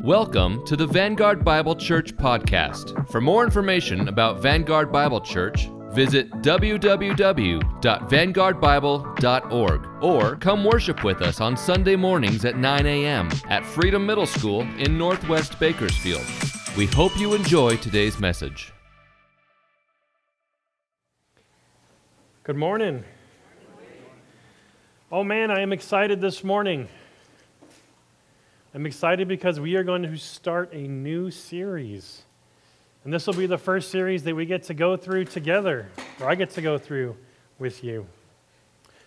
Welcome to the Vanguard Bible Church podcast. For more information about Vanguard Bible Church, visit www.vanguardbible.org or come worship with us on Sunday mornings at 9 a.m. at Freedom Middle School in Northwest Bakersfield. We hope you enjoy today's message. Good morning. Oh man, I am excited this morning. I'm excited because we are going to start a new series. And this will be the first series that we get to go through together, or I get to go through with you.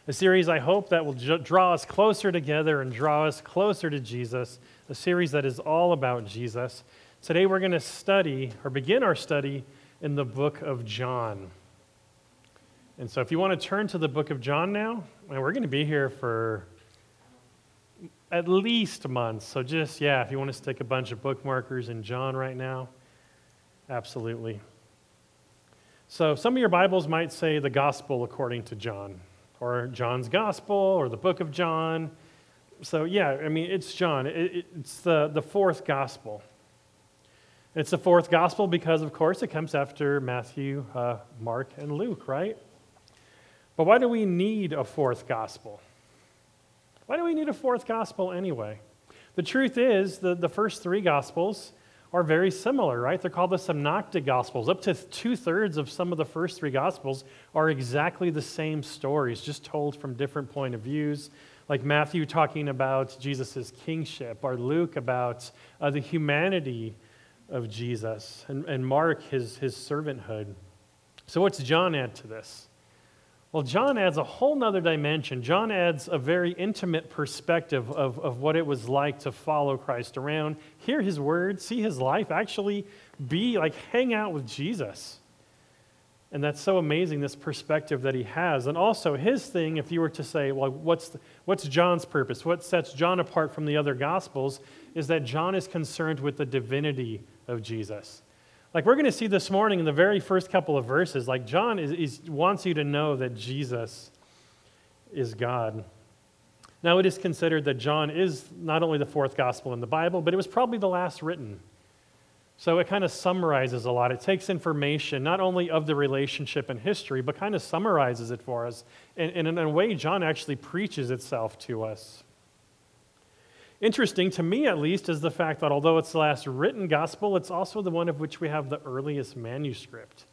A series I hope that will j- draw us closer together and draw us closer to Jesus, a series that is all about Jesus. Today we're going to study, or begin our study, in the book of John. And so if you want to turn to the book of John now, and we're going to be here for at least months. So just, yeah, if you want to stick a bunch of bookmarkers in John right now, absolutely. So some of your Bibles might say the gospel according to John, or John's gospel, or the book of John. So yeah, I mean, it's John. It, it's the, the fourth gospel. It's the fourth gospel because, of course, it comes after Matthew, uh, Mark, and Luke, right? But why do we need a fourth gospel? Why do we need a fourth gospel anyway? The truth is, the, the first three gospels are very similar, right? They're called the synoptic gospels. Up to two thirds of some of the first three gospels are exactly the same stories, just told from different point of views. Like Matthew talking about Jesus' kingship, or Luke about uh, the humanity of Jesus, and, and Mark his, his servanthood. So, what's John add to this? Well, John adds a whole nother dimension. John adds a very intimate perspective of, of what it was like to follow Christ around, hear his word, see his life, actually be like hang out with Jesus. And that's so amazing, this perspective that he has. And also, his thing, if you were to say, well, what's, the, what's John's purpose? What sets John apart from the other gospels is that John is concerned with the divinity of Jesus. Like we're going to see this morning in the very first couple of verses, like John is, is, wants you to know that Jesus is God. Now, it is considered that John is not only the fourth gospel in the Bible, but it was probably the last written. So it kind of summarizes a lot. It takes information not only of the relationship and history, but kind of summarizes it for us. And, and in a way, John actually preaches itself to us. Interesting, to me at least, is the fact that although it's the last written gospel, it's also the one of which we have the earliest manuscript.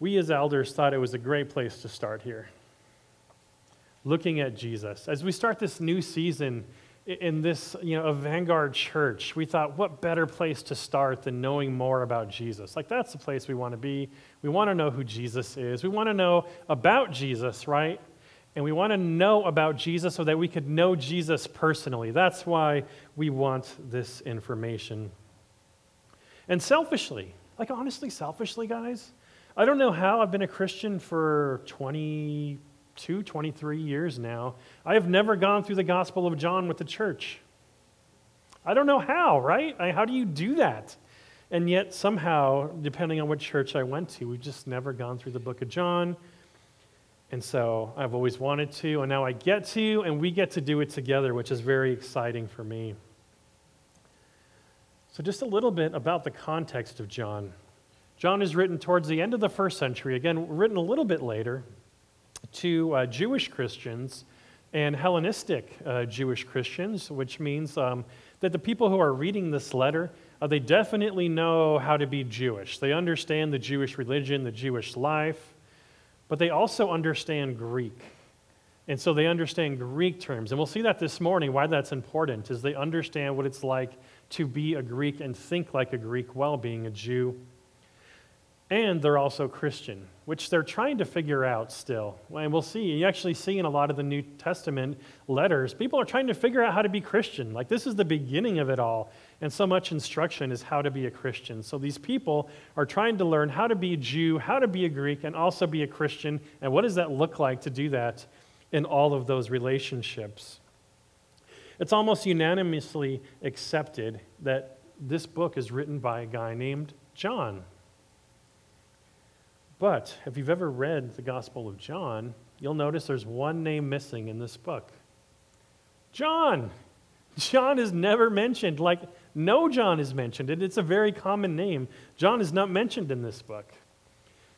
We as elders thought it was a great place to start here. Looking at Jesus. As we start this new season in this, you know, a Vanguard church, we thought, what better place to start than knowing more about Jesus? Like, that's the place we want to be. We want to know who Jesus is. We want to know about Jesus, right? And we want to know about Jesus so that we could know Jesus personally. That's why we want this information. And selfishly, like honestly, selfishly, guys, I don't know how I've been a Christian for 22, 23 years now. I have never gone through the Gospel of John with the church. I don't know how, right? How do you do that? And yet, somehow, depending on what church I went to, we've just never gone through the book of John. And so I've always wanted to, and now I get to, and we get to do it together, which is very exciting for me. So, just a little bit about the context of John. John is written towards the end of the first century, again, written a little bit later, to uh, Jewish Christians and Hellenistic uh, Jewish Christians, which means um, that the people who are reading this letter, uh, they definitely know how to be Jewish. They understand the Jewish religion, the Jewish life but they also understand Greek. And so they understand Greek terms. And we'll see that this morning, why that's important, is they understand what it's like to be a Greek and think like a Greek while being a Jew. And they're also Christian, which they're trying to figure out still. And we'll see. You actually see in a lot of the New Testament letters, people are trying to figure out how to be Christian. Like this is the beginning of it all. And so much instruction is how to be a Christian. So these people are trying to learn how to be a Jew, how to be a Greek, and also be a Christian. And what does that look like to do that in all of those relationships? It's almost unanimously accepted that this book is written by a guy named John. But if you've ever read the Gospel of John, you'll notice there's one name missing in this book John. John is never mentioned. Like, no John is mentioned, and it's a very common name. John is not mentioned in this book.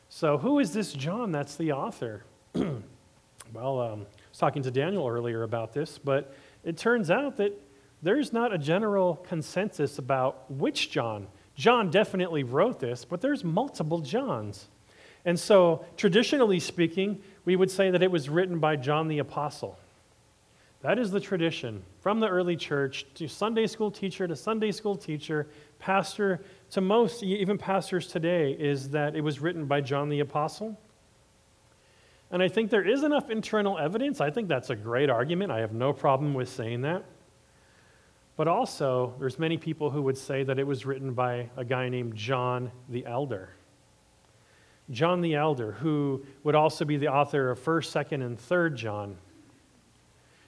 So, who is this John that's the author? well, um, I was talking to Daniel earlier about this, but it turns out that there's not a general consensus about which John. John definitely wrote this, but there's multiple Johns. And so, traditionally speaking, we would say that it was written by John the Apostle. That is the tradition from the early church to Sunday school teacher to Sunday school teacher, pastor to most, even pastors today, is that it was written by John the Apostle. And I think there is enough internal evidence. I think that's a great argument. I have no problem with saying that. But also, there's many people who would say that it was written by a guy named John the Elder. John the Elder, who would also be the author of 1st, 2nd, and 3rd John.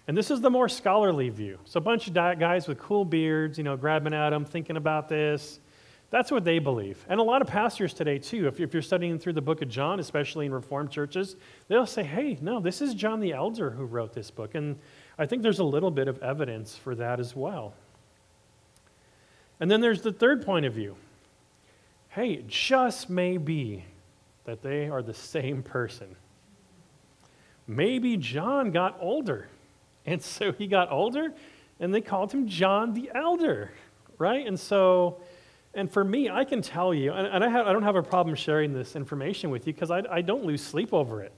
And this is the more scholarly view. So a bunch of guys with cool beards, you know, grabbing at them, thinking about this. That's what they believe. And a lot of pastors today, too, if you're studying through the book of John, especially in Reformed churches, they'll say, hey, no, this is John the Elder who wrote this book. And I think there's a little bit of evidence for that as well. And then there's the third point of view. Hey, it just may be that they are the same person. Maybe John got older. And so he got older, and they called him John the Elder, right? And so, and for me, I can tell you, and, and I, have, I, don't have a problem sharing this information with you because I, I don't lose sleep over it.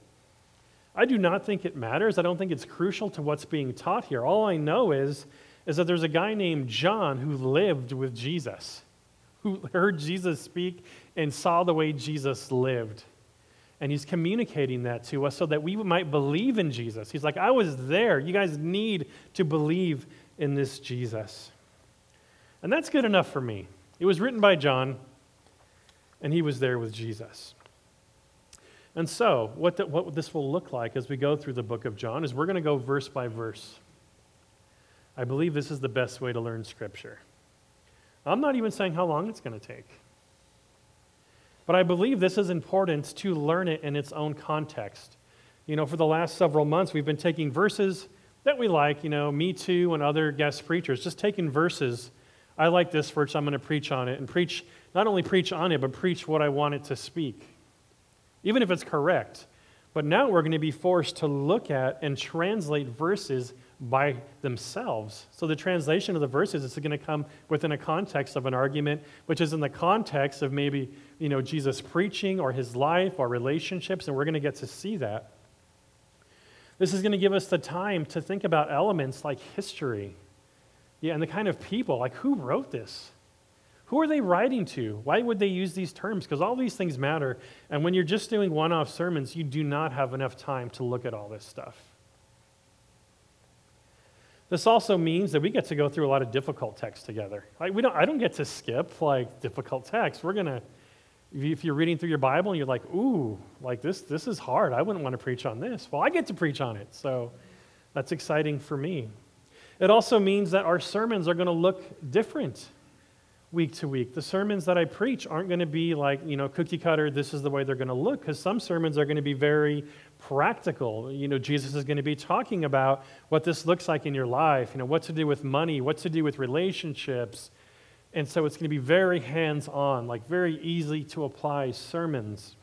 I do not think it matters. I don't think it's crucial to what's being taught here. All I know is, is that there's a guy named John who lived with Jesus, who heard Jesus speak and saw the way Jesus lived. And he's communicating that to us so that we might believe in Jesus. He's like, I was there. You guys need to believe in this Jesus. And that's good enough for me. It was written by John, and he was there with Jesus. And so, what, the, what this will look like as we go through the book of John is we're going to go verse by verse. I believe this is the best way to learn Scripture. I'm not even saying how long it's going to take. But I believe this is important to learn it in its own context. You know, for the last several months, we've been taking verses that we like, you know, me too and other guest preachers, just taking verses. I like this verse, I'm going to preach on it, and preach, not only preach on it, but preach what I want it to speak, even if it's correct. But now we're going to be forced to look at and translate verses by themselves. So the translation of the verses is going to come within a context of an argument, which is in the context of maybe you know Jesus preaching or his life or relationships, and we're going to get to see that. This is going to give us the time to think about elements like history, yeah, and the kind of people, like who wrote this? Who are they writing to? Why would they use these terms? Because all these things matter. And when you're just doing one off sermons, you do not have enough time to look at all this stuff. This also means that we get to go through a lot of difficult texts together. Like we don't, I don't get to skip like difficult texts. We're gonna, if you're reading through your Bible and you're like, ooh, like this, this is hard. I wouldn't want to preach on this. Well, I get to preach on it, so that's exciting for me. It also means that our sermons are going to look different week to week. The sermons that I preach aren't going to be like, you know, cookie cutter, this is the way they're going to look, because some sermons are going to be very practical. You know, Jesus is going to be talking about what this looks like in your life, you know, what to do with money, what to do with relationships. And so it's going to be very hands on, like very easy to apply sermons.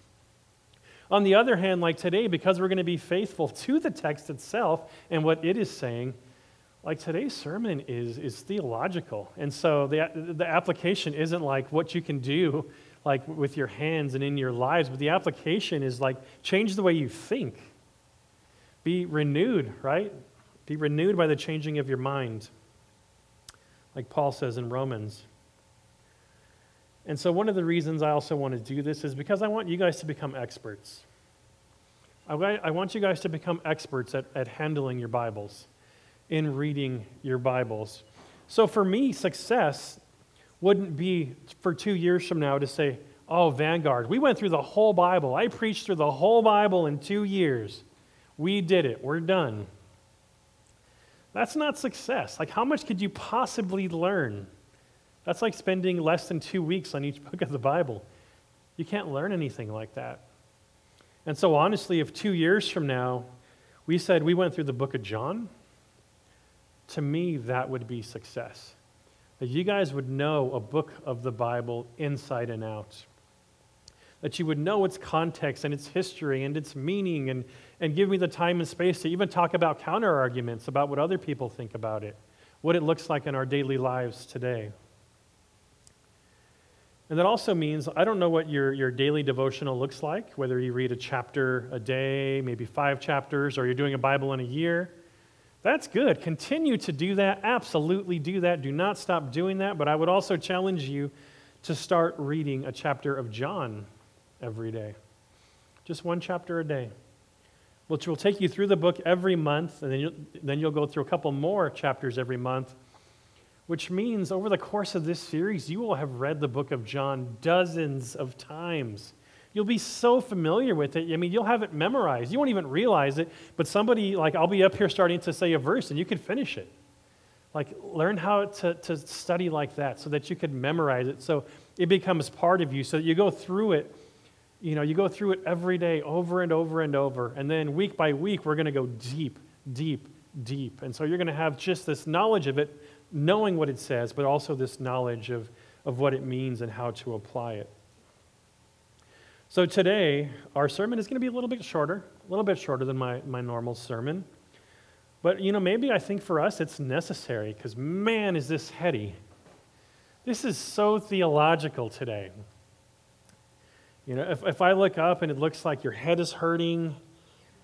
On the other hand, like today, because we're going to be faithful to the text itself and what it is saying, like today's sermon is, is theological. And so the, the application isn't like what you can do like with your hands and in your lives, but the application is like change the way you think. Be renewed, right? Be renewed by the changing of your mind, like Paul says in Romans. And so, one of the reasons I also want to do this is because I want you guys to become experts. I, want you guys to become experts at, at handling your Bibles in reading your Bibles. So for me, success wouldn't be for two years from now to say, oh, Vanguard, we went through the whole Bible. I preached through the whole Bible in two years. We did it. We're done. That's not success. Like, how much could you possibly learn? That's like spending less than two weeks on each book of the Bible. You can't learn anything like that. And so, honestly, if two years from now we said we went through the book of John, to me, that would be success. That you guys would know a book of the Bible inside and out. That you would know its context and its history and its meaning and, and give me the time and space to even talk about counter arguments about what other people think about it, what it looks like in our daily lives today. And that also means I don't know what your, your daily devotional looks like, whether you read a chapter a day, maybe five chapters, or you're doing a Bible in a year. That's good. Continue to do that. Absolutely do that. Do not stop doing that. But I would also challenge you to start reading a chapter of John every day. Just one chapter a day, which will take you through the book every month, and then you'll, then you'll go through a couple more chapters every month which means over the course of this series, you will have read the book of John dozens of times. You'll be so familiar with it. I mean, you'll have it memorized. You won't even realize it, but somebody, like, I'll be up here starting to say a verse and you can finish it. Like, learn how to, to study like that so that you could memorize it so it becomes part of you, so you go through it. You know, you go through it every day over and over and over. And then week by week, we're going to go deep, deep, deep. And so you're going to have just this knowledge of it knowing what it says, but also this knowledge of, of what it means and how to apply it. So today, our sermon is going to be a little bit shorter, a little bit shorter than my, my normal sermon. But, you know, maybe I think for us it's necessary because, man, is this heady. This is so theological today. You know, if, if I look up and it looks like your head is hurting,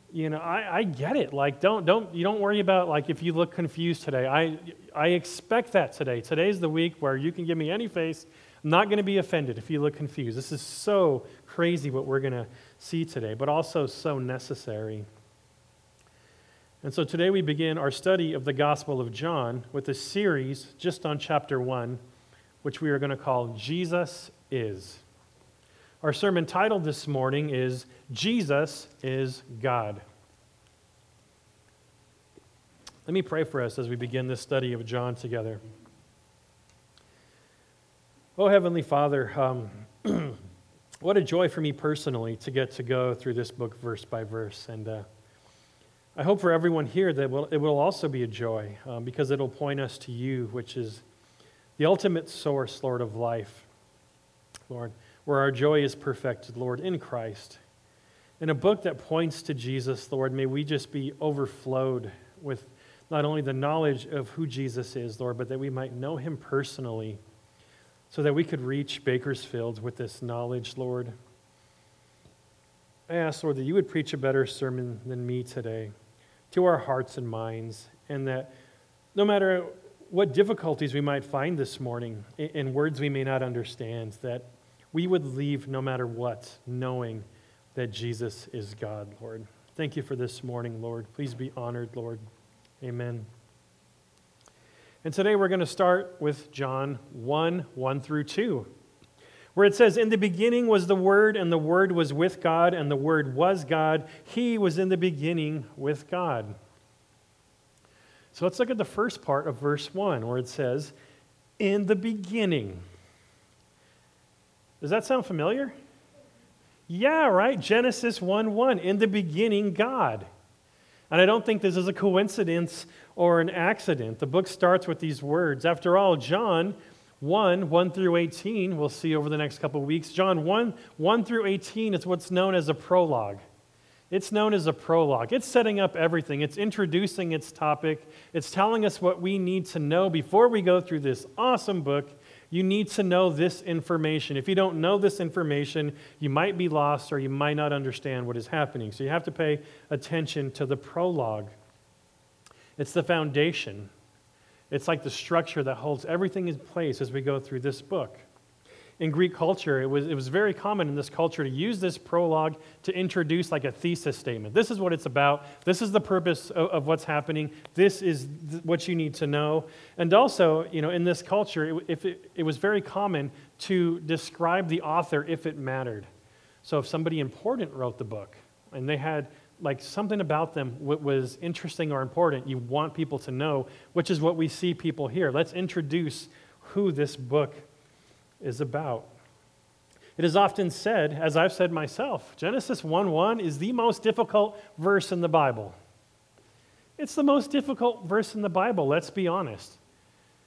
you know, I, I get it. Like, don't, don't, you don't worry about, like, if you look confused today. I, I expect that today. Today's the week where you can give me any face. I'm not going to be offended if you look confused. This is so crazy what we're going to see today, but also so necessary. And so today we begin our study of the Gospel of John with a series just on chapter 1, which we are going to call Jesus Is. Our sermon title this morning is Jesus is God. Let me pray for us as we begin this study of John together. Oh, Heavenly Father, um, what a joy for me personally to get to go through this book verse by verse. And uh, I hope for everyone here that it will also be a joy um, because it'll point us to you, which is the ultimate source, Lord, of life. Lord, where our joy is perfected, Lord, in Christ. In a book that points to Jesus, Lord, may we just be overflowed with not only the knowledge of who Jesus is, Lord, but that we might know him personally so that we could reach Bakersfield with this knowledge, Lord. I ask, Lord, that you would preach a better sermon than me today to our hearts and minds, and that no matter what difficulties we might find this morning in words we may not understand, that we would leave no matter what, knowing that Jesus is God, Lord. Thank you for this morning, Lord. Please be honored, Lord. Amen. And today we're going to start with John 1 1 through 2, where it says, In the beginning was the Word, and the Word was with God, and the Word was God. He was in the beginning with God. So let's look at the first part of verse 1, where it says, In the beginning. Does that sound familiar? Yeah, right? Genesis 1 1. In the beginning, God. And I don't think this is a coincidence or an accident. The book starts with these words. After all, John 1 1 through 18, we'll see over the next couple weeks. John 1 1 through 18 is what's known as a prologue. It's known as a prologue. It's setting up everything, it's introducing its topic, it's telling us what we need to know before we go through this awesome book you need to know this information. If you don't know this information, you might be lost or you might not understand what is happening. So you have to pay attention to the prologue. It's the foundation, it's like the structure that holds everything in place as we go through this book in Greek culture, it was, it was very common in this culture to use this prologue to introduce like a thesis statement. This is what it's about. This is the purpose of, of what's happening. This is th- what you need to know. And also, you know, in this culture, it, if it, it was very common to describe the author if it mattered. So if somebody important wrote the book and they had like something about them was interesting or important, you want people to know, which is what we see people here. Let's introduce who this book is about. It is often said, as I've said myself, Genesis 1 1 is the most difficult verse in the Bible. It's the most difficult verse in the Bible, let's be honest.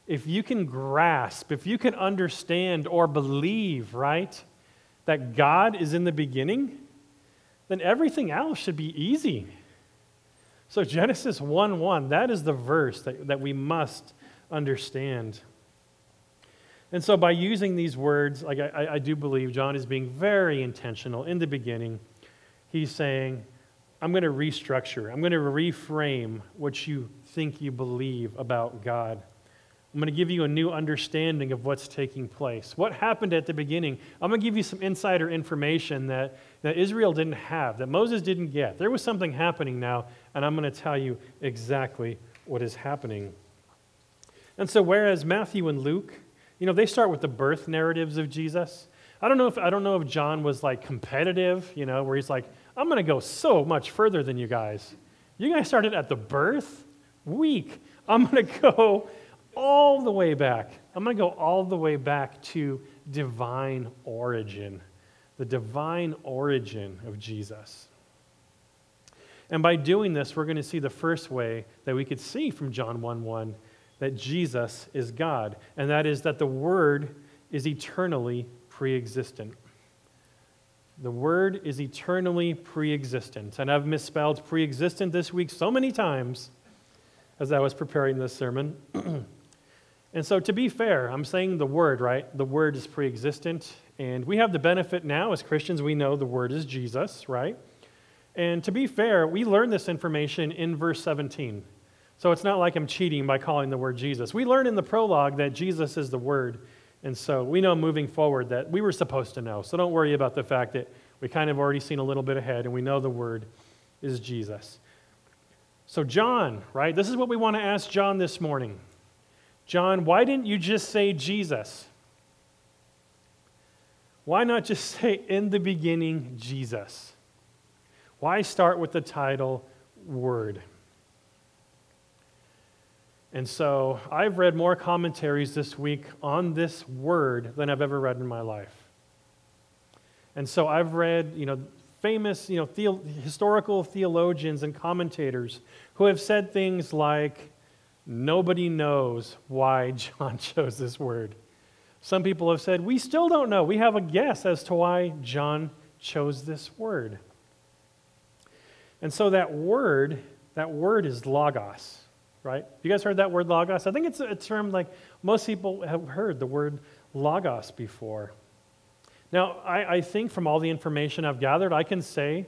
If you can grasp, if you can understand or believe, right, that God is in the beginning, then everything else should be easy. So, Genesis 1 1, that is the verse that, that we must understand. And so, by using these words, like I, I do believe John is being very intentional in the beginning. He's saying, I'm going to restructure, I'm going to reframe what you think you believe about God. I'm going to give you a new understanding of what's taking place. What happened at the beginning? I'm going to give you some insider information that, that Israel didn't have, that Moses didn't get. There was something happening now, and I'm going to tell you exactly what is happening. And so, whereas Matthew and Luke, you know, they start with the birth narratives of Jesus. I don't know if I don't know if John was like competitive, you know, where he's like, I'm going to go so much further than you guys. You guys started at the birth week. I'm going to go all the way back. I'm going to go all the way back to divine origin, the divine origin of Jesus. And by doing this, we're going to see the first way that we could see from John 1 1 that Jesus is God, and that is that the Word is eternally pre existent. The Word is eternally pre existent. And I've misspelled pre existent this week so many times as I was preparing this sermon. and so, to be fair, I'm saying the Word, right? The Word is pre existent. And we have the benefit now as Christians, we know the Word is Jesus, right? And to be fair, we learn this information in verse 17. So it's not like I'm cheating by calling the word Jesus. We learn in the prologue that Jesus is the Word. And so we know moving forward that we were supposed to know. So don't worry about the fact that we kind of already seen a little bit ahead and we know the Word is Jesus. So, John, right? This is what we want to ask John this morning. John, why didn't you just say Jesus? Why not just say in the beginning Jesus? Why start with the title Word? And so I've read more commentaries this week on this word than I've ever read in my life. And so I've read, you know, famous, you know, historical theologians and commentators who have said things like, nobody knows why John chose this word. Some people have said, we still don't know. We have a guess as to why John chose this word. And so that word, that word is logos right? You guys heard that word logos? I think it's a term like most people have heard the word logos before. Now, I, I think from all the information I've gathered, I can say,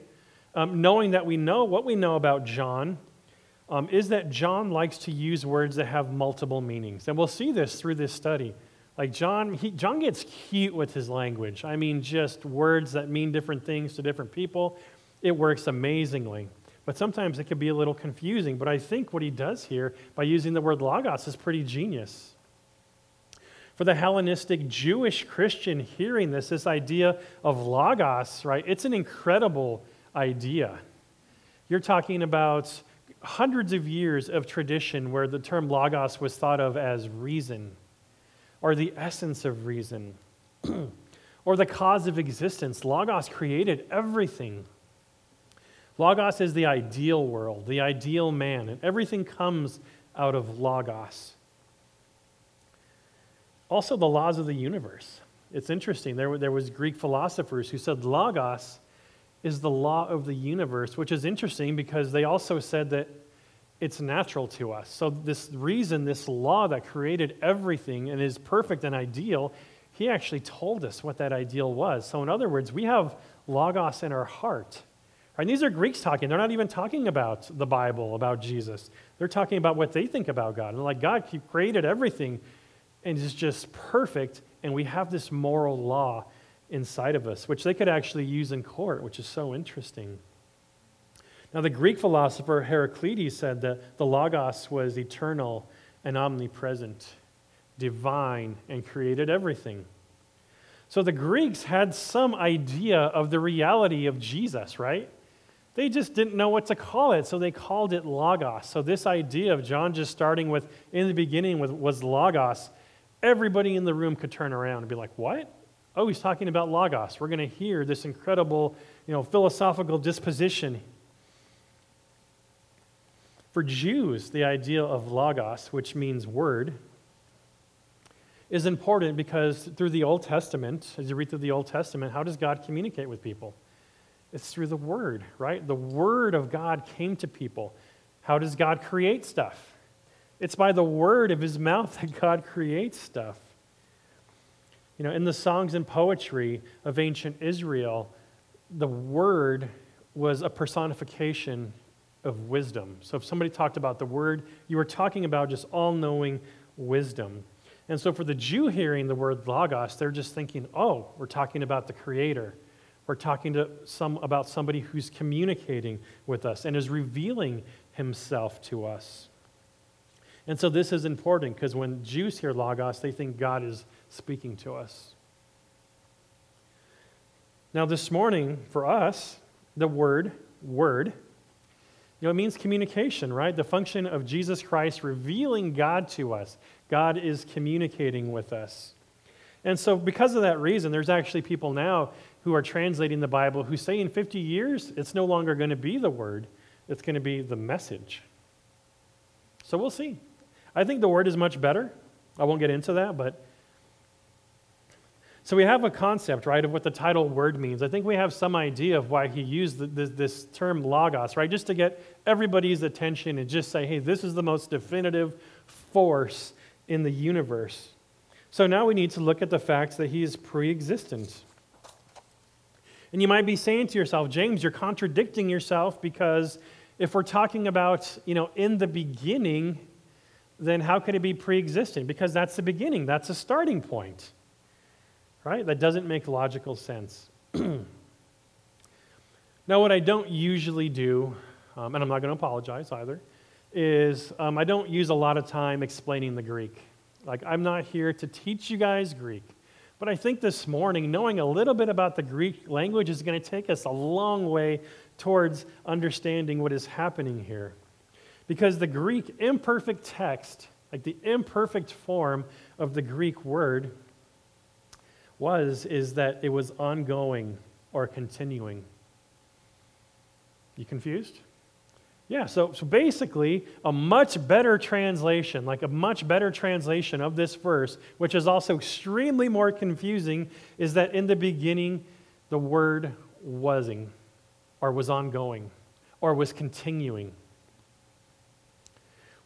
um, knowing that we know what we know about John, um, is that John likes to use words that have multiple meanings. And we'll see this through this study. Like John, he, John gets cute with his language. I mean, just words that mean different things to different people. It works amazingly. But sometimes it can be a little confusing. But I think what he does here by using the word logos is pretty genius. For the Hellenistic Jewish Christian hearing this, this idea of logos, right, it's an incredible idea. You're talking about hundreds of years of tradition where the term logos was thought of as reason, or the essence of reason, or the cause of existence. Logos created everything. Logos is the ideal world, the ideal man, and everything comes out of Logos. Also, the laws of the universe. It's interesting. There, there was Greek philosophers who said Logos is the law of the universe, which is interesting because they also said that it's natural to us. So, this reason, this law that created everything and is perfect and ideal, he actually told us what that ideal was. So, in other words, we have Logos in our heart. And these are Greeks talking. They're not even talking about the Bible, about Jesus. They're talking about what they think about God. And like, God created everything and is just perfect, and we have this moral law inside of us, which they could actually use in court, which is so interesting. Now, the Greek philosopher Heraclitus said that the Logos was eternal and omnipresent, divine, and created everything. So the Greeks had some idea of the reality of Jesus, right? They just didn't know what to call it, so they called it Logos. So, this idea of John just starting with, in the beginning, with, was Logos, everybody in the room could turn around and be like, What? Oh, he's talking about Logos. We're going to hear this incredible you know, philosophical disposition. For Jews, the idea of logos, which means word, is important because through the Old Testament, as you read through the Old Testament, how does God communicate with people? It's through the Word, right? The Word of God came to people. How does God create stuff? It's by the word of his mouth that God creates stuff. You know, in the songs and poetry of ancient Israel, the word was a personification of wisdom. So if somebody talked about the word, you were talking about just all knowing wisdom. And so for the Jew hearing the word logos, they're just thinking, oh, we're talking about the creator. We're talking to some, about somebody who's communicating with us and is revealing himself to us. And so this is important because when Jews hear Logos, they think God is speaking to us. Now, this morning, for us, the word, word, you know, it means communication, right? The function of Jesus Christ revealing God to us. God is communicating with us. And so, because of that reason, there's actually people now who are translating the Bible who say in 50 years, it's no longer going to be the word, it's going to be the message. So, we'll see. I think the word is much better. I won't get into that, but. So we have a concept, right, of what the title word means. I think we have some idea of why he used this, this term logos, right, just to get everybody's attention and just say, hey, this is the most definitive force in the universe. So now we need to look at the facts that he is pre existent. And you might be saying to yourself, James, you're contradicting yourself because if we're talking about, you know, in the beginning, then how could it be pre existing? Because that's the beginning, that's a starting point. Right? That doesn't make logical sense. now, what I don't usually do, um, and I'm not going to apologize either, is um, I don't use a lot of time explaining the Greek. Like, I'm not here to teach you guys Greek. But I think this morning, knowing a little bit about the Greek language is going to take us a long way towards understanding what is happening here. Because the Greek imperfect text, like the imperfect form of the Greek word, was is that it was ongoing or continuing. You confused? Yeah, so, so basically, a much better translation, like a much better translation of this verse, which is also extremely more confusing, is that in the beginning, the word wasing, or was ongoing, or was continuing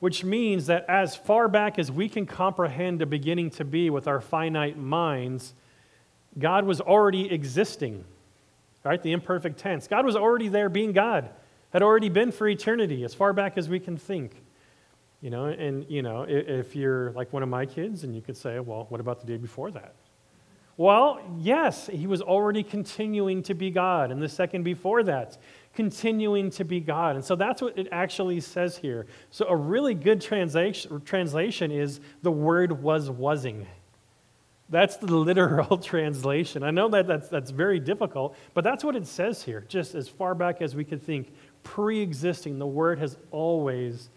which means that as far back as we can comprehend a beginning to be with our finite minds, God was already existing, right? The imperfect tense. God was already there being God, had already been for eternity, as far back as we can think. You know, and, you know, if you're like one of my kids, and you could say, well, what about the day before that? Well, yes, he was already continuing to be God. And the second before that, continuing to be God. And so that's what it actually says here. So a really good translation, translation is the word was wasing. That's the literal translation. I know that that's, that's very difficult, but that's what it says here. Just as far back as we could think, pre existing, the word has always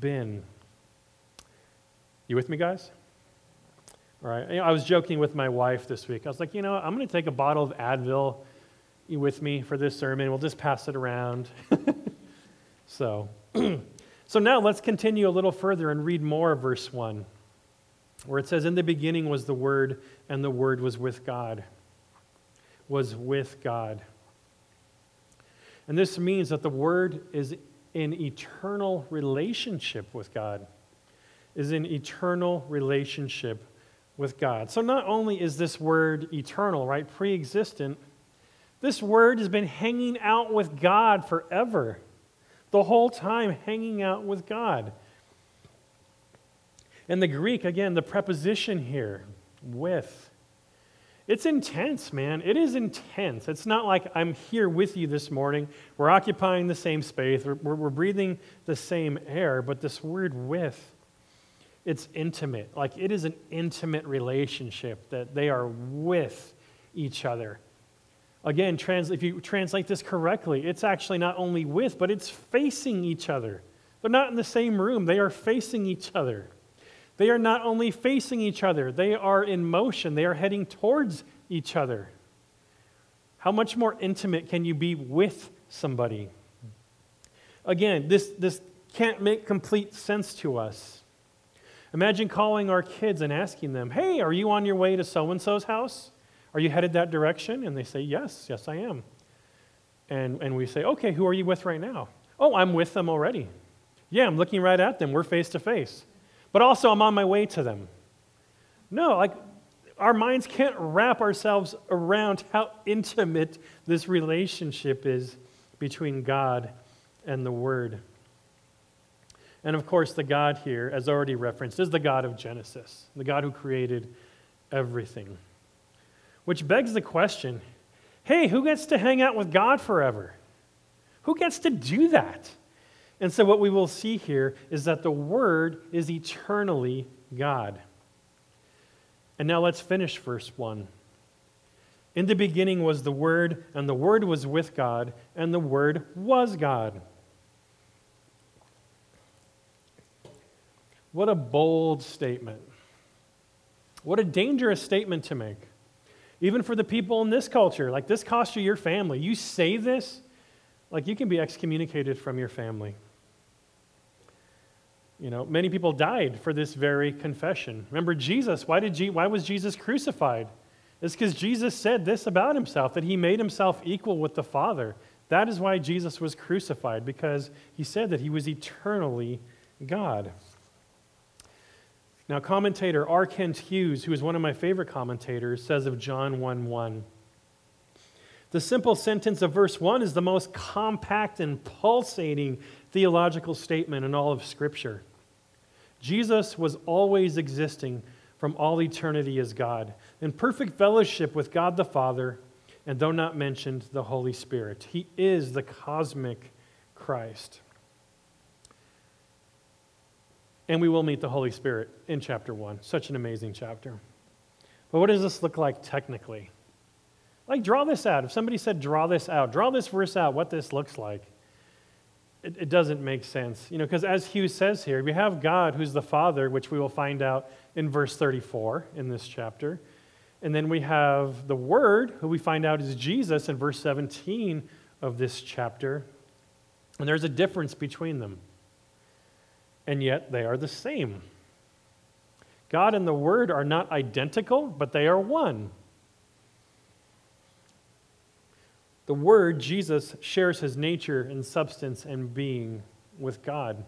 been. You with me, guys? All right. I was joking with my wife this week. I was like, you know, I'm going to take a bottle of Advil with me for this sermon. We'll just pass it around. so, so now let's continue a little further and read more of verse 1, where it says, In the beginning was the Word, and the Word was with God. Was with God. And this means that the Word is in eternal relationship with God, is in eternal relationship with God. So not only is this Word eternal, right, pre existent, this word has been hanging out with God forever, the whole time hanging out with God. And the Greek, again, the preposition here, with, it's intense, man. It is intense. It's not like I'm here with you this morning. We're occupying the same space, we're, we're breathing the same air, but this word with, it's intimate. Like it is an intimate relationship that they are with each other. Again, trans, if you translate this correctly, it's actually not only with, but it's facing each other. They're not in the same room, they are facing each other. They are not only facing each other, they are in motion, they are heading towards each other. How much more intimate can you be with somebody? Again, this, this can't make complete sense to us. Imagine calling our kids and asking them, Hey, are you on your way to so and so's house? Are you headed that direction? And they say, Yes, yes, I am. And, and we say, Okay, who are you with right now? Oh, I'm with them already. Yeah, I'm looking right at them. We're face to face. But also, I'm on my way to them. No, like our minds can't wrap ourselves around how intimate this relationship is between God and the Word. And of course, the God here, as already referenced, is the God of Genesis, the God who created everything. Which begs the question hey, who gets to hang out with God forever? Who gets to do that? And so, what we will see here is that the Word is eternally God. And now let's finish verse 1. In the beginning was the Word, and the Word was with God, and the Word was God. What a bold statement. What a dangerous statement to make. Even for the people in this culture, like this cost you your family. You say this, like you can be excommunicated from your family. You know, many people died for this very confession. Remember Jesus, why did Je- why was Jesus crucified? It's because Jesus said this about himself that he made himself equal with the Father. That is why Jesus was crucified because he said that he was eternally God. Now, commentator R. Kent Hughes, who is one of my favorite commentators, says of John 1 1. The simple sentence of verse 1 is the most compact and pulsating theological statement in all of Scripture. Jesus was always existing from all eternity as God, in perfect fellowship with God the Father, and though not mentioned, the Holy Spirit. He is the cosmic Christ. And we will meet the Holy Spirit in chapter 1. Such an amazing chapter. But what does this look like technically? Like, draw this out. If somebody said, draw this out, draw this verse out, what this looks like it, it doesn't make sense. You know, because as Hughes says here, we have God who's the Father, which we will find out in verse 34 in this chapter. And then we have the Word, who we find out is Jesus in verse 17 of this chapter. And there's a difference between them. And yet they are the same. God and the Word are not identical, but they are one. The Word, Jesus, shares his nature and substance and being with God.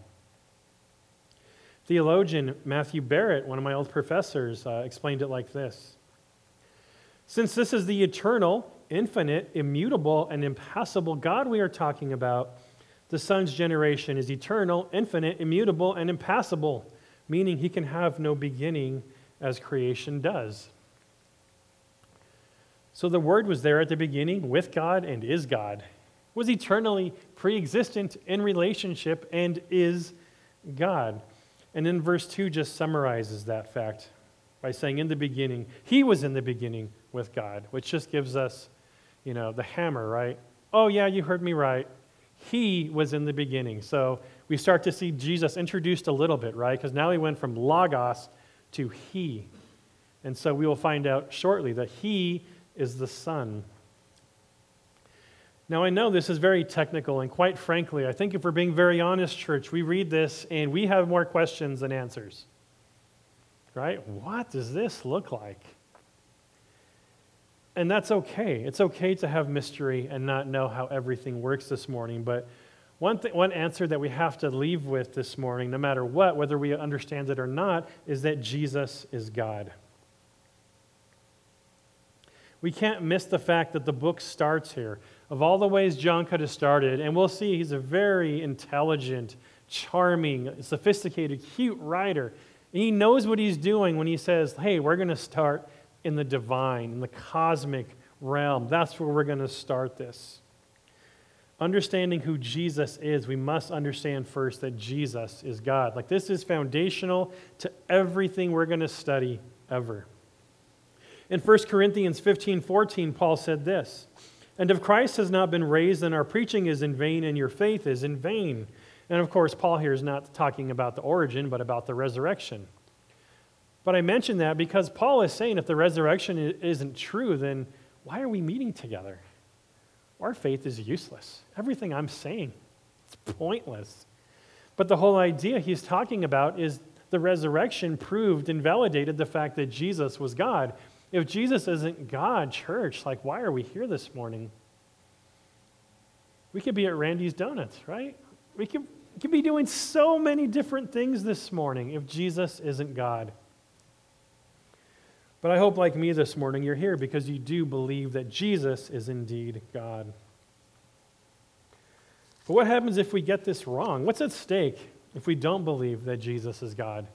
Theologian Matthew Barrett, one of my old professors, uh, explained it like this Since this is the eternal, infinite, immutable, and impassible God we are talking about, the Son's generation is eternal, infinite, immutable, and impassible, meaning he can have no beginning as creation does. So the Word was there at the beginning with God and is God, was eternally pre existent in relationship and is God. And in verse 2 just summarizes that fact by saying, In the beginning, He was in the beginning with God, which just gives us, you know, the hammer, right? Oh, yeah, you heard me right. He was in the beginning. So we start to see Jesus introduced a little bit, right? Because now he went from Logos to He. And so we will find out shortly that He is the Son. Now, I know this is very technical, and quite frankly, I think if we're being very honest, church, we read this and we have more questions than answers. Right? What does this look like? And that's okay. It's okay to have mystery and not know how everything works this morning. But one, th- one answer that we have to leave with this morning, no matter what, whether we understand it or not, is that Jesus is God we can't miss the fact that the book starts here. Of all the ways John could have started, and we'll see he's a very intelligent, charming, sophisticated, cute writer. And he knows what he's doing when he says, hey, we're going to start in the divine, in the cosmic realm. That's where we're going to start this. Understanding who Jesus is, we must understand first that Jesus is God. Like, this is foundational to everything we're going to study ever. In 1 Corinthians 15 14, Paul said this And if Christ has not been raised, then our preaching is in vain and your faith is in vain. And of course, Paul here is not talking about the origin, but about the resurrection. But I mention that because Paul is saying if the resurrection isn't true, then why are we meeting together? Our faith is useless. Everything I'm saying, it's pointless. But the whole idea he's talking about is the resurrection proved and validated the fact that Jesus was God. If Jesus isn't God, church, like, why are we here this morning? We could be at Randy's Donuts, right? We could, we could be doing so many different things this morning if Jesus isn't God. But I hope, like me this morning, you're here because you do believe that Jesus is indeed God. But what happens if we get this wrong? What's at stake if we don't believe that Jesus is God?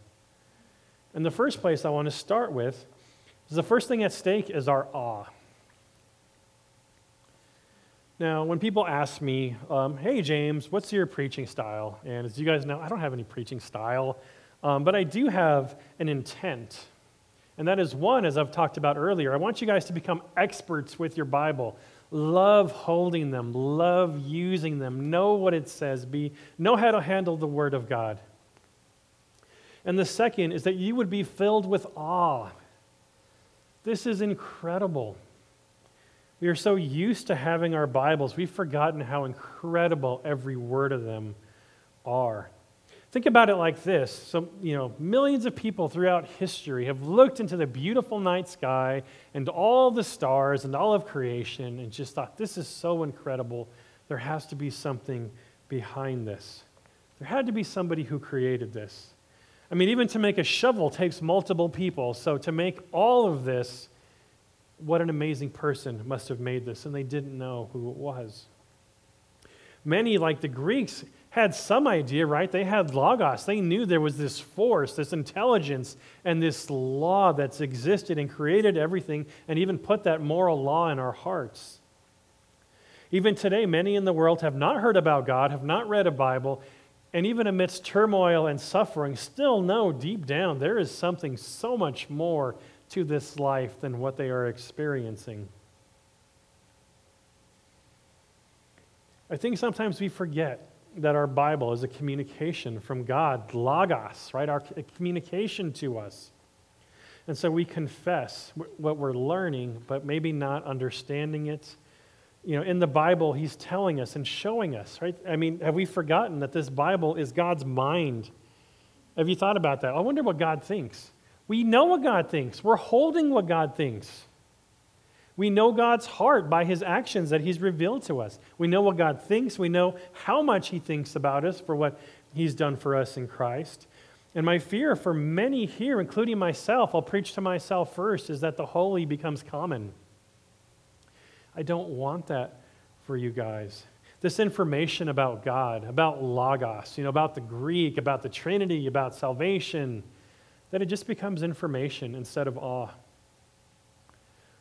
In the first place, I want to start with is the first thing at stake is our awe. Now, when people ask me, um, hey, James, what's your preaching style? And as you guys know, I don't have any preaching style, um, but I do have an intent. And that is one, as I've talked about earlier, I want you guys to become experts with your Bible. Love holding them, love using them, know what it says, be, know how to handle the Word of God. And the second is that you would be filled with awe. This is incredible. We are so used to having our Bibles, we've forgotten how incredible every word of them are. Think about it like this. So, you know, millions of people throughout history have looked into the beautiful night sky and all the stars and all of creation and just thought, this is so incredible. There has to be something behind this. There had to be somebody who created this. I mean, even to make a shovel takes multiple people. So, to make all of this, what an amazing person must have made this, and they didn't know who it was. Many, like the Greeks, had some idea, right? They had logos. They knew there was this force, this intelligence, and this law that's existed and created everything, and even put that moral law in our hearts. Even today, many in the world have not heard about God, have not read a Bible, and even amidst turmoil and suffering, still know deep down there is something so much more to this life than what they are experiencing. I think sometimes we forget that our Bible is a communication from God, Logos, right? Our communication to us. And so we confess what we're learning, but maybe not understanding it. You know, in the Bible, He's telling us and showing us, right? I mean, have we forgotten that this Bible is God's mind? Have you thought about that? I wonder what God thinks. We know what God thinks, we're holding what God thinks. We know God's heart by his actions that he's revealed to us. We know what God thinks. We know how much he thinks about us for what he's done for us in Christ. And my fear for many here, including myself, I'll preach to myself first, is that the holy becomes common. I don't want that for you guys. This information about God, about Logos, you know, about the Greek, about the Trinity, about salvation, that it just becomes information instead of awe.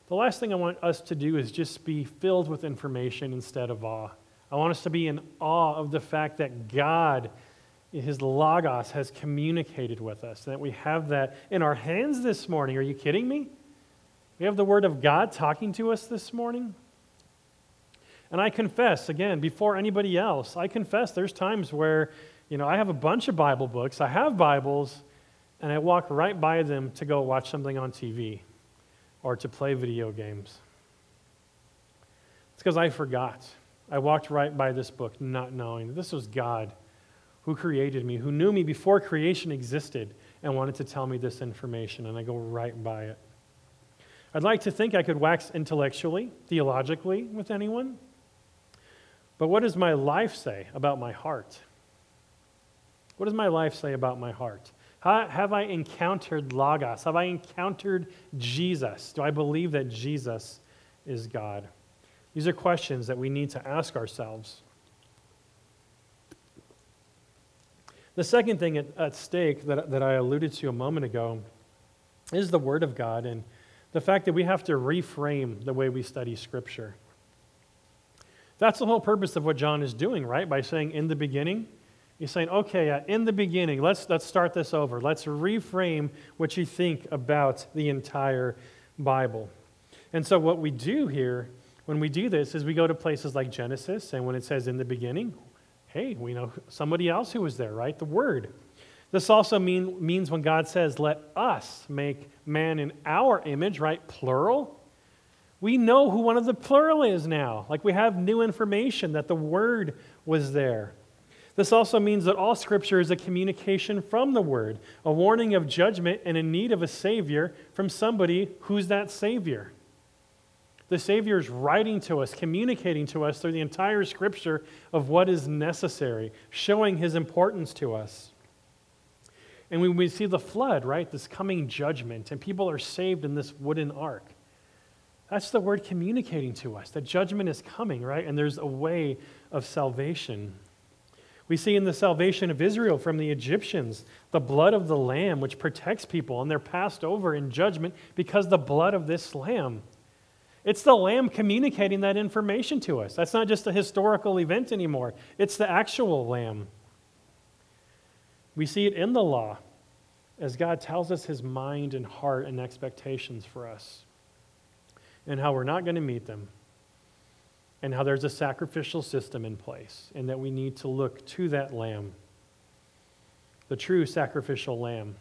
The last thing I want us to do is just be filled with information instead of awe. I want us to be in awe of the fact that God, His Logos, has communicated with us, that we have that in our hands this morning. Are you kidding me? We have the Word of God talking to us this morning. And I confess, again, before anybody else, I confess there's times where, you know, I have a bunch of Bible books, I have Bibles, and I walk right by them to go watch something on TV or to play video games. It's because I forgot. I walked right by this book not knowing that this was God who created me, who knew me before creation existed and wanted to tell me this information, and I go right by it. I'd like to think I could wax intellectually, theologically with anyone, but what does my life say about my heart? What does my life say about my heart? Have I encountered Logos? Have I encountered Jesus? Do I believe that Jesus is God? These are questions that we need to ask ourselves. The second thing at, at stake that, that I alluded to a moment ago is the Word of God and the fact that we have to reframe the way we study Scripture. That's the whole purpose of what John is doing, right? By saying, in the beginning, He's saying, okay, in the beginning, let's, let's start this over. Let's reframe what you think about the entire Bible. And so, what we do here when we do this is we go to places like Genesis, and when it says in the beginning, hey, we know somebody else who was there, right? The Word. This also mean, means when God says, let us make man in our image, right? Plural. We know who one of the plural is now. Like we have new information that the Word was there. This also means that all Scripture is a communication from the Word, a warning of judgment and a need of a Savior from somebody who's that Savior. The Savior is writing to us, communicating to us through the entire Scripture of what is necessary, showing His importance to us. And when we see the flood, right, this coming judgment, and people are saved in this wooden ark, that's the word communicating to us that judgment is coming, right? And there's a way of salvation. We see in the salvation of Israel from the Egyptians the blood of the lamb, which protects people, and they're passed over in judgment because the blood of this lamb. It's the lamb communicating that information to us. That's not just a historical event anymore, it's the actual lamb. We see it in the law as God tells us his mind and heart and expectations for us, and how we're not going to meet them, and how there's a sacrificial system in place, and that we need to look to that lamb, the true sacrificial lamb,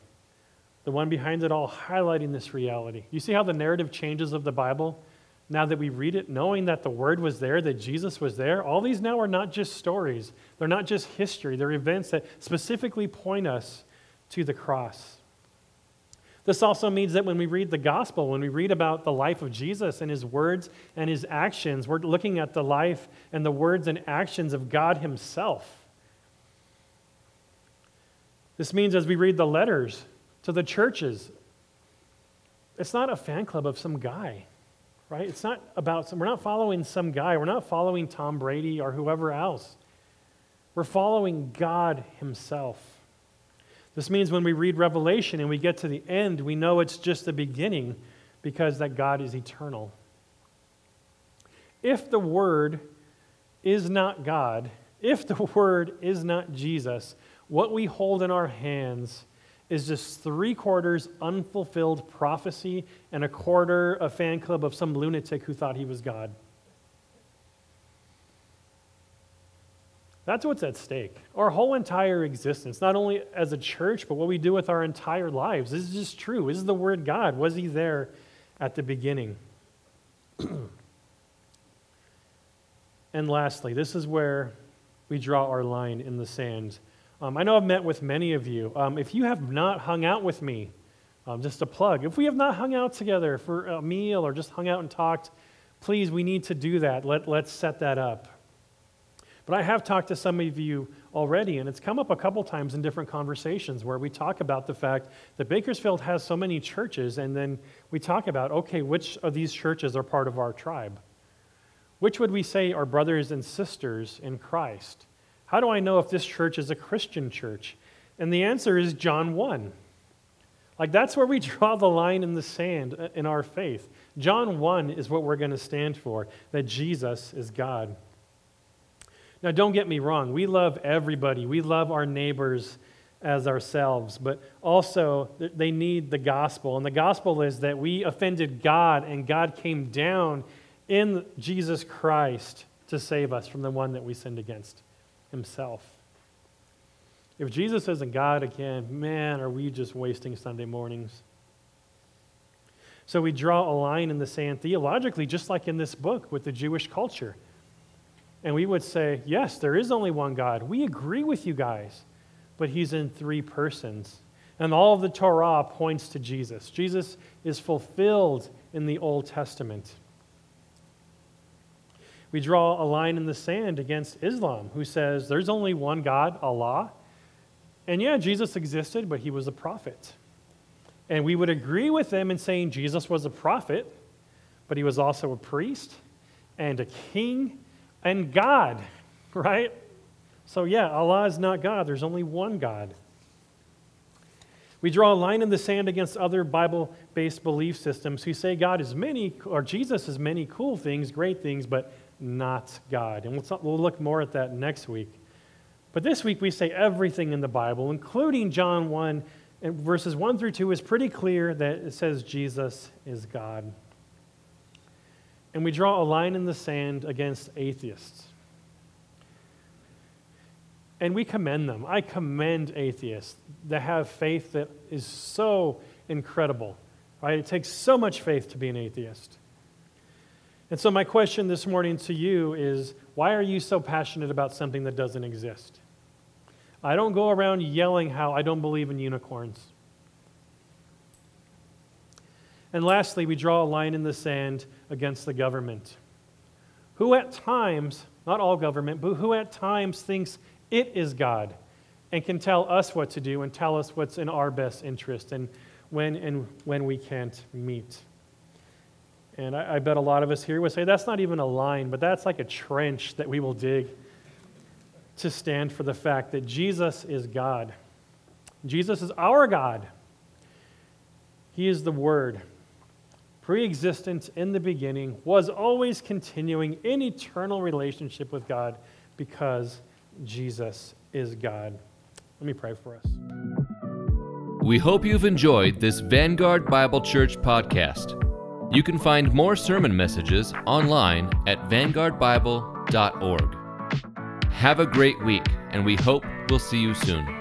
the one behind it all, highlighting this reality. You see how the narrative changes of the Bible? now that we read it, knowing that the Word was there, that Jesus was there, all these now are not just stories. They're not just history. They're events that specifically point us to the cross. This also means that when we read the gospel, when we read about the life of Jesus and his words and his actions, we're looking at the life and the words and actions of God himself. This means as we read the letters to the churches, it's not a fan club of some guy right? It's not about, some, we're not following some guy. We're not following Tom Brady or whoever else. We're following God Himself. This means when we read Revelation and we get to the end, we know it's just the beginning because that God is eternal. If the Word is not God, if the Word is not Jesus, what we hold in our hands is just three quarters unfulfilled prophecy and a quarter a fan club of some lunatic who thought he was God. That's what's at stake. Our whole entire existence, not only as a church, but what we do with our entire lives. This is just true. Is the Word God? Was He there at the beginning? and lastly, this is where we draw our line in the sand um, I know I've met with many of you. Um, if you have not hung out with me, um, just a plug, if we have not hung out together for a meal or just hung out and talked, please, we need to do that. Let, let's set that up. But I have talked to some of you already, and it's come up a couple times in different conversations where we talk about the fact that Bakersfield has so many churches, and then we talk about, okay, which of these churches are part of our tribe? Which would we say are brothers and sisters in Christ? How do I know if this church is a Christian church? And the answer is John 1. Like, that's where we draw the line in the sand uh, in our faith. John 1 is what we're going to stand for that Jesus is God. Now, don't get me wrong. We love everybody, we love our neighbors as ourselves, but also they need the gospel. And the gospel is that we offended God, and God came down in Jesus Christ to save us from the one that we sinned against himself. If Jesus isn't God again, man, are we just wasting Sunday mornings? So we draw a line in the sand theologically, just like in this book with the Jewish culture. And we would say, yes, there is only one God. We agree with you guys, but he's in three persons. And all of the Torah points to Jesus. Jesus is fulfilled in the Old Testament. We draw a line in the sand against Islam, who says there's only one God, Allah. And yeah, Jesus existed, but he was a prophet. And we would agree with them in saying Jesus was a prophet, but he was also a priest and a king and God, right? So, yeah, Allah is not God. There's only one God. We draw a line in the sand against other Bible based belief systems who say God is many, or Jesus is many cool things, great things, but not God. And we'll, we'll look more at that next week. But this week we say everything in the Bible, including John 1, and verses 1 through 2, is pretty clear that it says Jesus is God. And we draw a line in the sand against atheists. And we commend them. I commend atheists that have faith that is so incredible. Right? It takes so much faith to be an atheist. And so, my question this morning to you is why are you so passionate about something that doesn't exist? I don't go around yelling how I don't believe in unicorns. And lastly, we draw a line in the sand against the government, who at times, not all government, but who at times thinks it is God and can tell us what to do and tell us what's in our best interest and when and when we can't meet. And I, I bet a lot of us here would say that's not even a line, but that's like a trench that we will dig to stand for the fact that Jesus is God. Jesus is our God. He is the Word, pre existent in the beginning, was always continuing in eternal relationship with God because Jesus is God. Let me pray for us. We hope you've enjoyed this Vanguard Bible Church podcast. You can find more sermon messages online at vanguardbible.org. Have a great week, and we hope we'll see you soon.